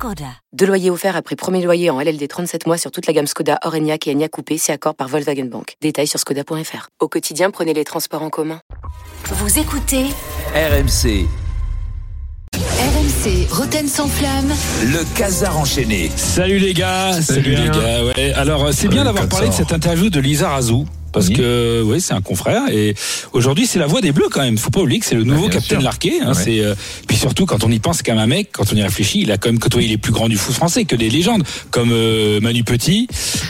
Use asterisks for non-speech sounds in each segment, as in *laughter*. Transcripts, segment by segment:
Skoda. Deux loyers offerts après premier loyer en LLD 37 mois sur toute la gamme Skoda, Orenia et Enya Coupé, c'est accord par Volkswagen Bank. Détails sur skoda.fr. Au quotidien, prenez les transports en commun. Vous écoutez RMC, RMC Roten sans flamme. le casar enchaîné. Salut les gars, salut, les gars. Ouais. Alors euh, c'est bien d'avoir parlé de cette interview de Lisa Razou. Parce Oui. que oui, c'est un confrère et aujourd'hui c'est la voix des Bleus quand même. Faut pas oublier que c'est le nouveau bien capitaine. Larquet. Hein, Ouais. C'est euh, puis surtout quand on y pense, quand même un mec. Quand on y réfléchit, il a quand même côtoyé les plus grands du foot français, que des légendes comme euh, Manu Petit,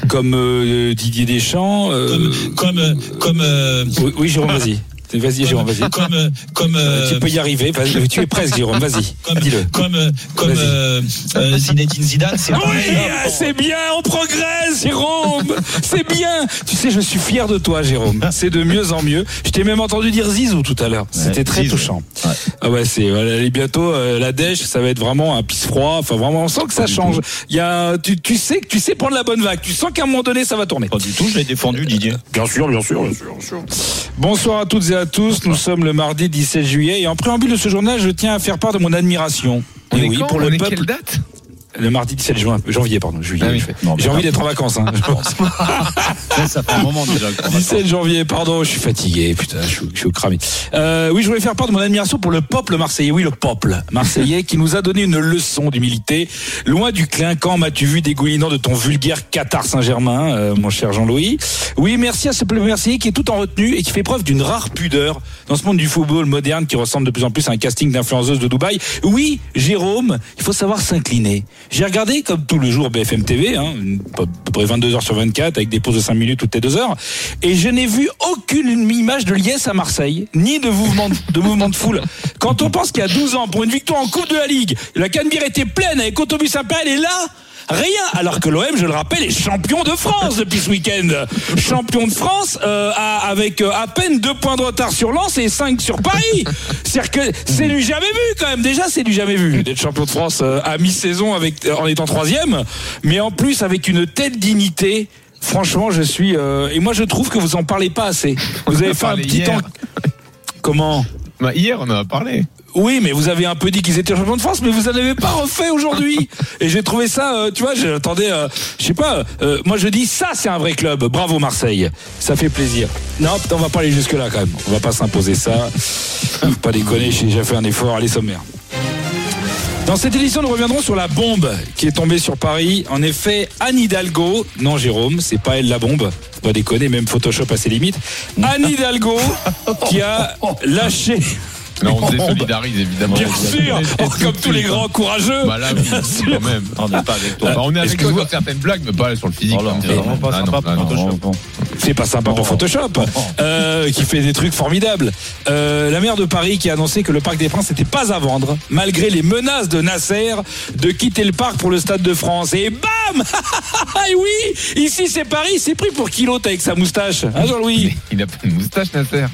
comme euh, Didier Deschamps. euh, comme euh, comme euh, oui, oui, Jérôme, vas-y. Vas-y, Jérôme, vas-y. comme euh, comme euh, tu peux y arriver. Tu es *laughs* presque, Jérôme. Vas-y, comme dis-le. comme euh, comme euh, euh, Zinedine Zidane c'est Oui, ah, c'est bien, on progresse, Jérôme. C'est bien. Tu sais, je suis fier de toi, Jérôme. C'est de mieux en mieux. Je t'ai même entendu dire Zizou tout à l'heure. C'était très Zizou. touchant. Ouais. Ah ouais, c'est voilà, et bientôt euh, la dèche, ça va être vraiment un pisse froid. Enfin, vraiment, on sent que ça change. Il y a, tu, tu sais que tu sais prendre la bonne vague. Tu sens qu'à un moment donné, ça va tourner. Pas du tout, je l'ai défendu Didier. Bien sûr, bien sûr, bien sûr, bien sûr. Bonsoir à toutes et à tous. Nous sommes le mardi 17 juillet et en préambule de ce journal, je tiens à faire part de mon admiration. On Et est oui, quand pour On le est peuple. quelle date? Le mardi 17 juin, janvier, pardon, juillet. Ah oui. je J'ai envie d'être en vacances. Hein. *laughs* Ça, ça fait un moment déjà. qu'on va 17 janvier, pardon, je suis fatigué, putain, je suis, je suis au cramé. Euh, oui, je voulais faire part de mon admiration pour le peuple marseillais. Oui, le peuple marseillais qui nous a donné une leçon d'humilité. Loin du clinquant, m'as-tu vu dégoulinant de ton vulgaire Qatar Saint-Germain, euh, mon cher Jean-Louis? Oui, merci à ce peuple marseillais qui est tout en retenue et qui fait preuve d'une rare pudeur dans ce monde du football moderne qui ressemble de plus en plus à un casting d'influenceuses de Dubaï. Oui, Jérôme, il faut savoir s'incliner. J'ai regardé comme tous les jours BFM TV, hein, à peu près 22 heures sur 24 avec des pauses de 5 minutes toutes les deux heures, et je n'ai vu aucune image de liesse à Marseille, ni de mouvement de, mouvement de foule. Quand on pense qu'il y a 12 ans, pour une victoire en Coupe de la Ligue, la Canebire était pleine avec Autobus Impérial et là, Rien, alors que l'OM, je le rappelle, est champion de France depuis ce week-end. Champion de France euh, à- avec euh, à peine deux points de retard sur Lens et 5 sur Paris. C'est-à-dire que c'est du jamais vu quand même. Déjà, c'est du jamais vu d'être champion de France euh, à mi-saison avec en étant troisième, mais en plus avec une telle dignité. Franchement, je suis euh, et moi je trouve que vous en parlez pas assez. Vous avez fait un petit temps. Comment? Bah, hier, on en a parlé. Oui, mais vous avez un peu dit qu'ils étaient champions de France, mais vous en avez pas refait aujourd'hui. Et j'ai trouvé ça, euh, tu vois, j'attendais, euh, je sais pas, euh, moi je dis ça, c'est un vrai club. Bravo Marseille, ça fait plaisir. Non, on va pas aller jusque là quand même. On va pas s'imposer ça. Pas déconner, j'ai déjà fait un effort. Allez sommaire. Dans cette édition, nous reviendrons sur la bombe qui est tombée sur Paris. En effet, Anne Hidalgo, non Jérôme, c'est pas elle la bombe, pas déconner, même Photoshop a ses limites. Anne Hidalgo qui a lâché Non, on se désolidarise évidemment. Bien sûr, oh, comme tous les grands courageux. Bah là, oui, sûr. quand même. On n'est pas avec toi. Bah, on est avec toi sur certaines blagues, mais pas sur le physique. Là, c'est vraiment pas sympa pour Photoshop. bon. C'est pas sympa pour Photoshop, euh, qui fait des trucs formidables. Euh, la maire de Paris qui a annoncé que le Parc des Princes n'était pas à vendre, malgré les menaces de Nasser de quitter le parc pour le Stade de France. Et bam *laughs* Et oui Ici c'est Paris, c'est pris pour qui l'autre avec sa moustache Hein Jean-Louis Il a pas une moustache, Nasser.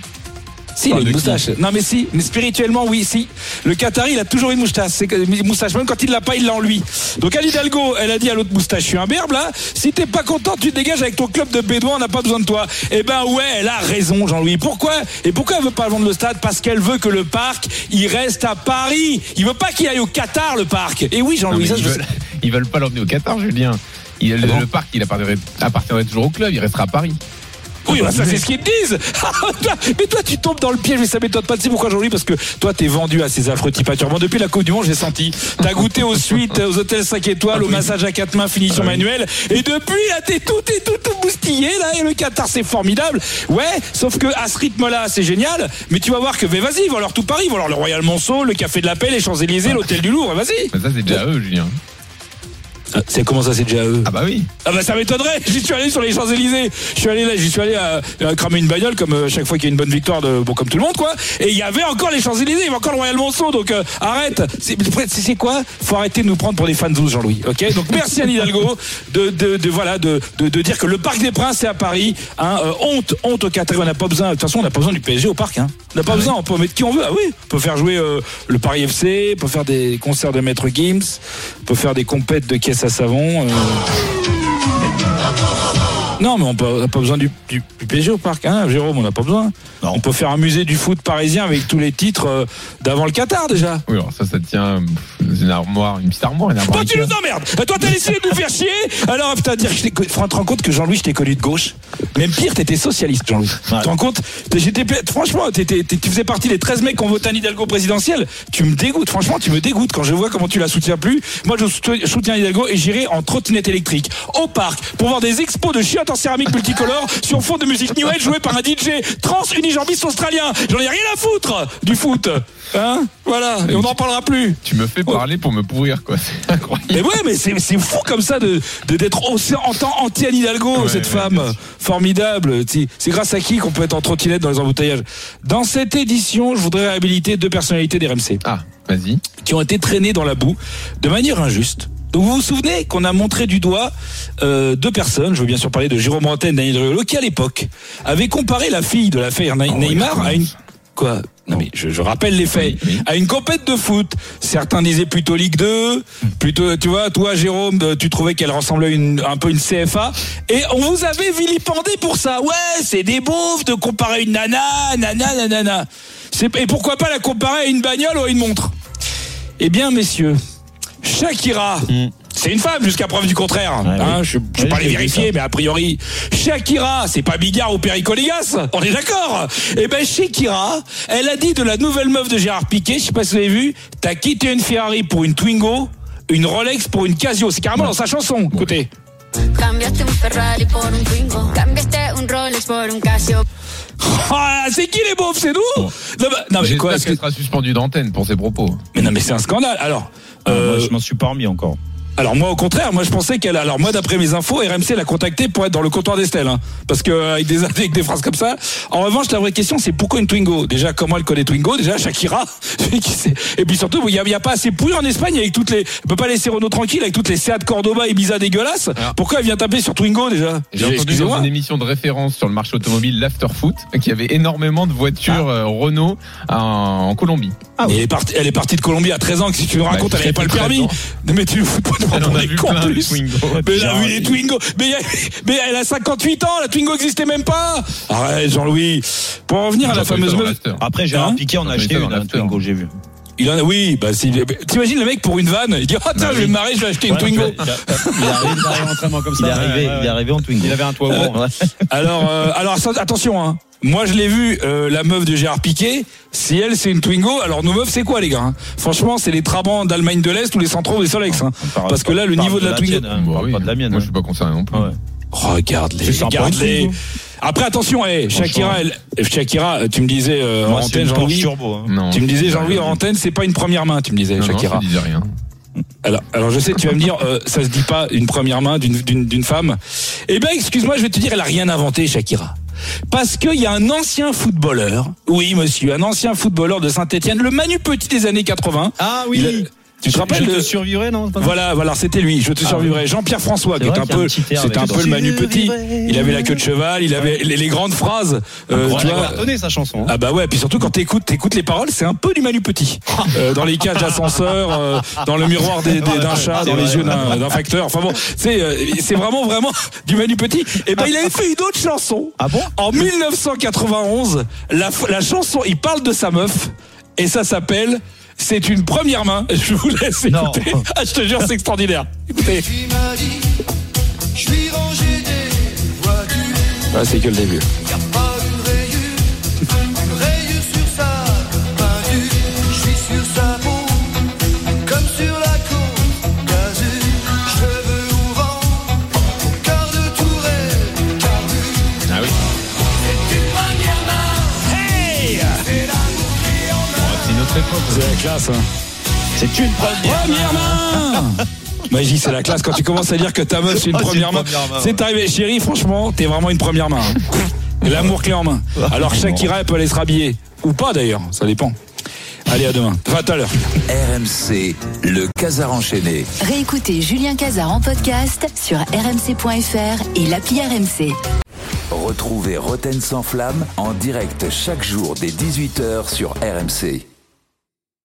Si, il a une moustache. Non, mais si, mais spirituellement, oui, si. Le Qatari, il a toujours une moustache. C'est. Même quand il l'a pas, il l'a en lui. Donc, Anne Hidalgo, elle a dit à l'autre moustache, je suis un berbe, là. Si t'es pas content, tu te dégages avec ton club de bédouins, on n'a pas besoin de toi. Eh ben, ouais, elle a raison, Jean-Louis. Pourquoi? Et pourquoi elle veut pas vendre le stade? Parce qu'elle veut que le parc, il reste à Paris. Il veut pas qu'il aille au Qatar, le parc. Et oui, Jean-Louis, ils, veulent, ils veulent pas l'emmener au Qatar, Julien. Il, le, bon le parc, il appartiendrait, appartiendrait toujours au club, il restera à Paris. Oui, bah ça c'est ce qu'ils te disent. *laughs* mais toi, tu tombes dans le piège, mais ça m'étonne pas. Tu sais pourquoi aujourd'hui Parce que toi, t'es vendu à ces affreux types Bon, depuis la Coupe du Monde, j'ai senti. T'as goûté aux suites, aux hôtels 5 étoiles, au massage à quatre mains, finition manuelle. Et depuis, là, t'es tout, t'es tout, tout boustillé, là. Et le Qatar, c'est formidable. Ouais, sauf que à ce rythme-là, c'est génial. Mais tu vas voir que, mais vas-y, ils vont leur tout Paris. Ils vont leur le Royal Monceau, le Café de la Paix, les Champs-Élysées, l'hôtel du Louvre. Vas-y. Mais ça, c'est déjà eux, Julien. Euh, C'est comment ça, c'est déjà eux Ah bah oui. Ah bah ça m'étonnerait, j'y suis allé sur les Champs-Élysées. Je suis allé là, j'y suis allé à, à cramer une bagnole comme euh, chaque fois qu'il y a une bonne victoire de bon comme tout le monde quoi. Et il y avait encore les Champs-Élysées, il y avait encore le Royal Monceau donc euh, arrête. C'est quoi? Faut arrêter de nous prendre pour des fans Jean-Louis. OK? Donc merci Anne Hidalgo de, de, de voilà de, de, de dire que le Parc des Princes c'est à Paris hein, euh, honte honte au Qatar, on n'a pas besoin de toute façon on n'a pas besoin du PSG au parc hein. On n'a pas besoin, on peut mettre qui on veut. Ah oui, on peut faire jouer euh, le Paris FC, on peut faire des concerts de Maître Gims, on peut faire des compètes de caisse savon. Non, mais on n'a pas besoin du, du, du PSG au parc, hein, Jérôme, on n'a pas besoin. Non. On peut faire un musée du foot parisien avec tous les titres euh, d'avant le Qatar déjà. Oui, alors ça, ça tient une armoire, une petite armoire, une armoire. Toi, tu nous emmerdes Euh, Toi, t'as essayé de nous faire chier Alors, putain, dire que je te rends compte que Jean-Louis, je t'ai connu de gauche Même pire, t'étais socialiste, Jean-Louis. Tu te rends compte J'étais, Franchement, tu faisais partie des 13 mecs qui ont voté Anne Hidalgo présidentielle. Tu me dégoûtes, franchement, tu me dégoûtes quand je vois comment tu la soutiens plus. Moi, je soutiens- Hidalgo et j'irai en trottinette électrique au parc pour voir des expos de chiottes en céramique multicolore sur fond de musique New Age jouée par un DJ trans unijambiste australien. J'en ai rien à foutre du foot. Hein Voilà, et on n'en parlera plus. Tu me fais parler pour me pourrir, quoi. C'est incroyable. Mais ouais, mais c'est c'est fou comme ça de de- d'être aussi en temps anti Anne Hidalgo, Ouais, cette ouais, femme formidable. C'est c'est grâce à qui qu'on peut être en trottinette dans les embouteillages? Dans cette édition, je voudrais réhabiliter deux personnalités des RMC Ah, vas-y. qui ont été traînées dans la boue de manière injuste. Donc vous vous souvenez qu'on a montré du doigt euh, deux personnes, je veux bien sûr parler de Jérôme Antenne et Daniel Riolo, qui à l'époque avaient comparé la fille de l'affaire Oh, Ney- Neymar à une... Quoi? Non mais je, je rappelle les faits. Oui, oui. À une compète de foot, certains disaient plutôt Ligue 2, plutôt tu vois, toi Jérôme, euh, tu trouvais qu'elle ressemblait à une, un peu une CFA et on vous avait vilipendé pour ça. Ouais, c'est des beaufs de comparer une nana, nana, nanana. C'est et pourquoi pas la comparer à une bagnole ou à une montre? Eh bien messieurs, Shakira, c'est une femme jusqu'à preuve du contraire. Ouais, Hein, oui. Je ne vais Oui, pas les vérifier, mais a priori, Shakira, c'est pas Bigard ou Pericolégas. On est d'accord Eh ben Shakira, elle a dit de la nouvelle meuf de Gérard Piquet, je sais pas si vous avez vu, t'as quitté une Ferrari pour une Twingo, une Rolex pour une Casio. C'est carrément dans sa chanson. Écoutez. Cambiaste Ah, c'est qui les beaufs? C'est nous? Non, bah- non, mais quoi qu'elle que- sera suspendue d'antenne pour ses propos. Mais non, mais c'est un scandale. Alors. Euh, euh, moi, je m'en suis pas remis encore. Alors moi au contraire, moi je pensais qu'elle alors moi d'après mes infos, RMC l'a contactée pour être dans le comptoir d'Estelle hein, parce que euh, avec des *laughs* avec des phrases comme ça. En revanche, la vraie question c'est pourquoi une Twingo? Déjà comment elle connaît Twingo? Déjà Shakira *laughs* Et puis surtout, il y a, il y a pas assez pourri en Espagne avec toutes les elle peut pas laisser Renault tranquille avec toutes les Seat Cordoba et Ibiza dégueulasses. Alors. Pourquoi elle vient taper sur Twingo déjà? J'ai entendu dans une émission de référence sur le marché automobile, l'Afterfoot, qu'il y avait énormément de voitures euh, Renault en, en Colombie. Mais elle est partie elle est partie de Colombie à 13 ans que si tu racontes Bah, elle avait pas le permis. Mais tu en en plus. Twingo. Mais elle a vu les Twingo. Mais, mais elle a 58 ans, la Twingo existait même pas. Arrête, Jean-Louis. Pour en revenir à la fameuse meuf. Après, Gérard Hein Piquet, on On a acheté une un. Twingo, j'ai vu. Il en a, oui, bah, si, t'imagines le mec pour une vanne, il dit, ah, tiens, Bah je vais me marrer, je vais acheter une Ouais, Twingo. Il est arrivé, il arrive entraînement comme ça. Il est arrivé, il est arrivé en Twingo. Il avait un toit *laughs* ouais. Alors, euh, alors, attention, hein. Moi, je l'ai vu, euh, la meuf de Gérard Piquet. Si elle, c'est une Twingo, alors nos meufs, c'est quoi, les gars hein? Franchement, c'est les Trabants d'Allemagne de l'Est ou les Centraux les Solex. Hein. Parce que là, le niveau de la Twingo. tienne, hein, Bah oui. pas de la mienne. Moi, hein. je suis pas concerné non plus. Ouais. Regarde-les, regarde-les. Après, attention, hey, Shakira, elle, Shakira, tu me disais euh, en Moi, antenne, Jean-Louis. Hein. Non. Tu me disais, je Jean-Louis, en antenne, c'est pas une première main, tu me disais, Non, non, Shakira. je disais rien. Alors, alors je sais, tu vas me dire, euh, ça se dit pas une première main d'une- d'une d'une femme. Eh ben, excuse-moi, je vais te dire, elle a rien inventé, Shakira. Parce qu'il y a un ancien footballeur, oui monsieur, un ancien footballeur de Saint-Etienne, le Manu Petit des années 80. Ah oui. Tu te rappelles Je te survivrai, non Voilà, voilà, c'était lui. Je te Ah survivrai. Jean-Pierre François, C'est qui est un peu, un peu le Manu. Petit. Il avait la queue de cheval, il avait les, grandes phrases. euh, tu a vois. sa chanson. hein. Ah bah ouais, puis surtout quand t'écoutes, t'écoutes les paroles, c'est un peu du Manu Petit. *laughs* Euh, dans les cages d'ascenseur, euh, dans le miroir d'un chat, dans les yeux d'un facteur. Enfin bon, c'est c'est vraiment vraiment du Manu Petit. Et ben il avait fait une autre chanson. Ah bon? En 1991, la, f- la chanson, il parle de sa meuf et ça s'appelle C'est une première main. *laughs* Je vous laisse Non. écouter. Ah, je te jure, c'est extraordinaire. Écoutez. Tu m'as dit, je suis rangé des voitures. Ah, c'est que le début. C'est la classe. hein. C'est une première. Première main *laughs* Magie, c'est la classe quand tu commences à dire que ta meuf c'est une Oh, c'est première une main. première main, C'est arrivé, chérie, franchement, t'es vraiment une première main. hein. Et L'amour clé en main. Alors Shakira, elle peut aller se rhabiller. Ou pas d'ailleurs, ça dépend. Allez, à demain. Enfin, à tout à l'heure. RMC, le Casar enchaîné. Réécoutez Julien Cazard en podcast sur rmc.fr et l'appli RMC. Retrouvez Roten sans flamme en direct chaque jour dès 18h sur RMC.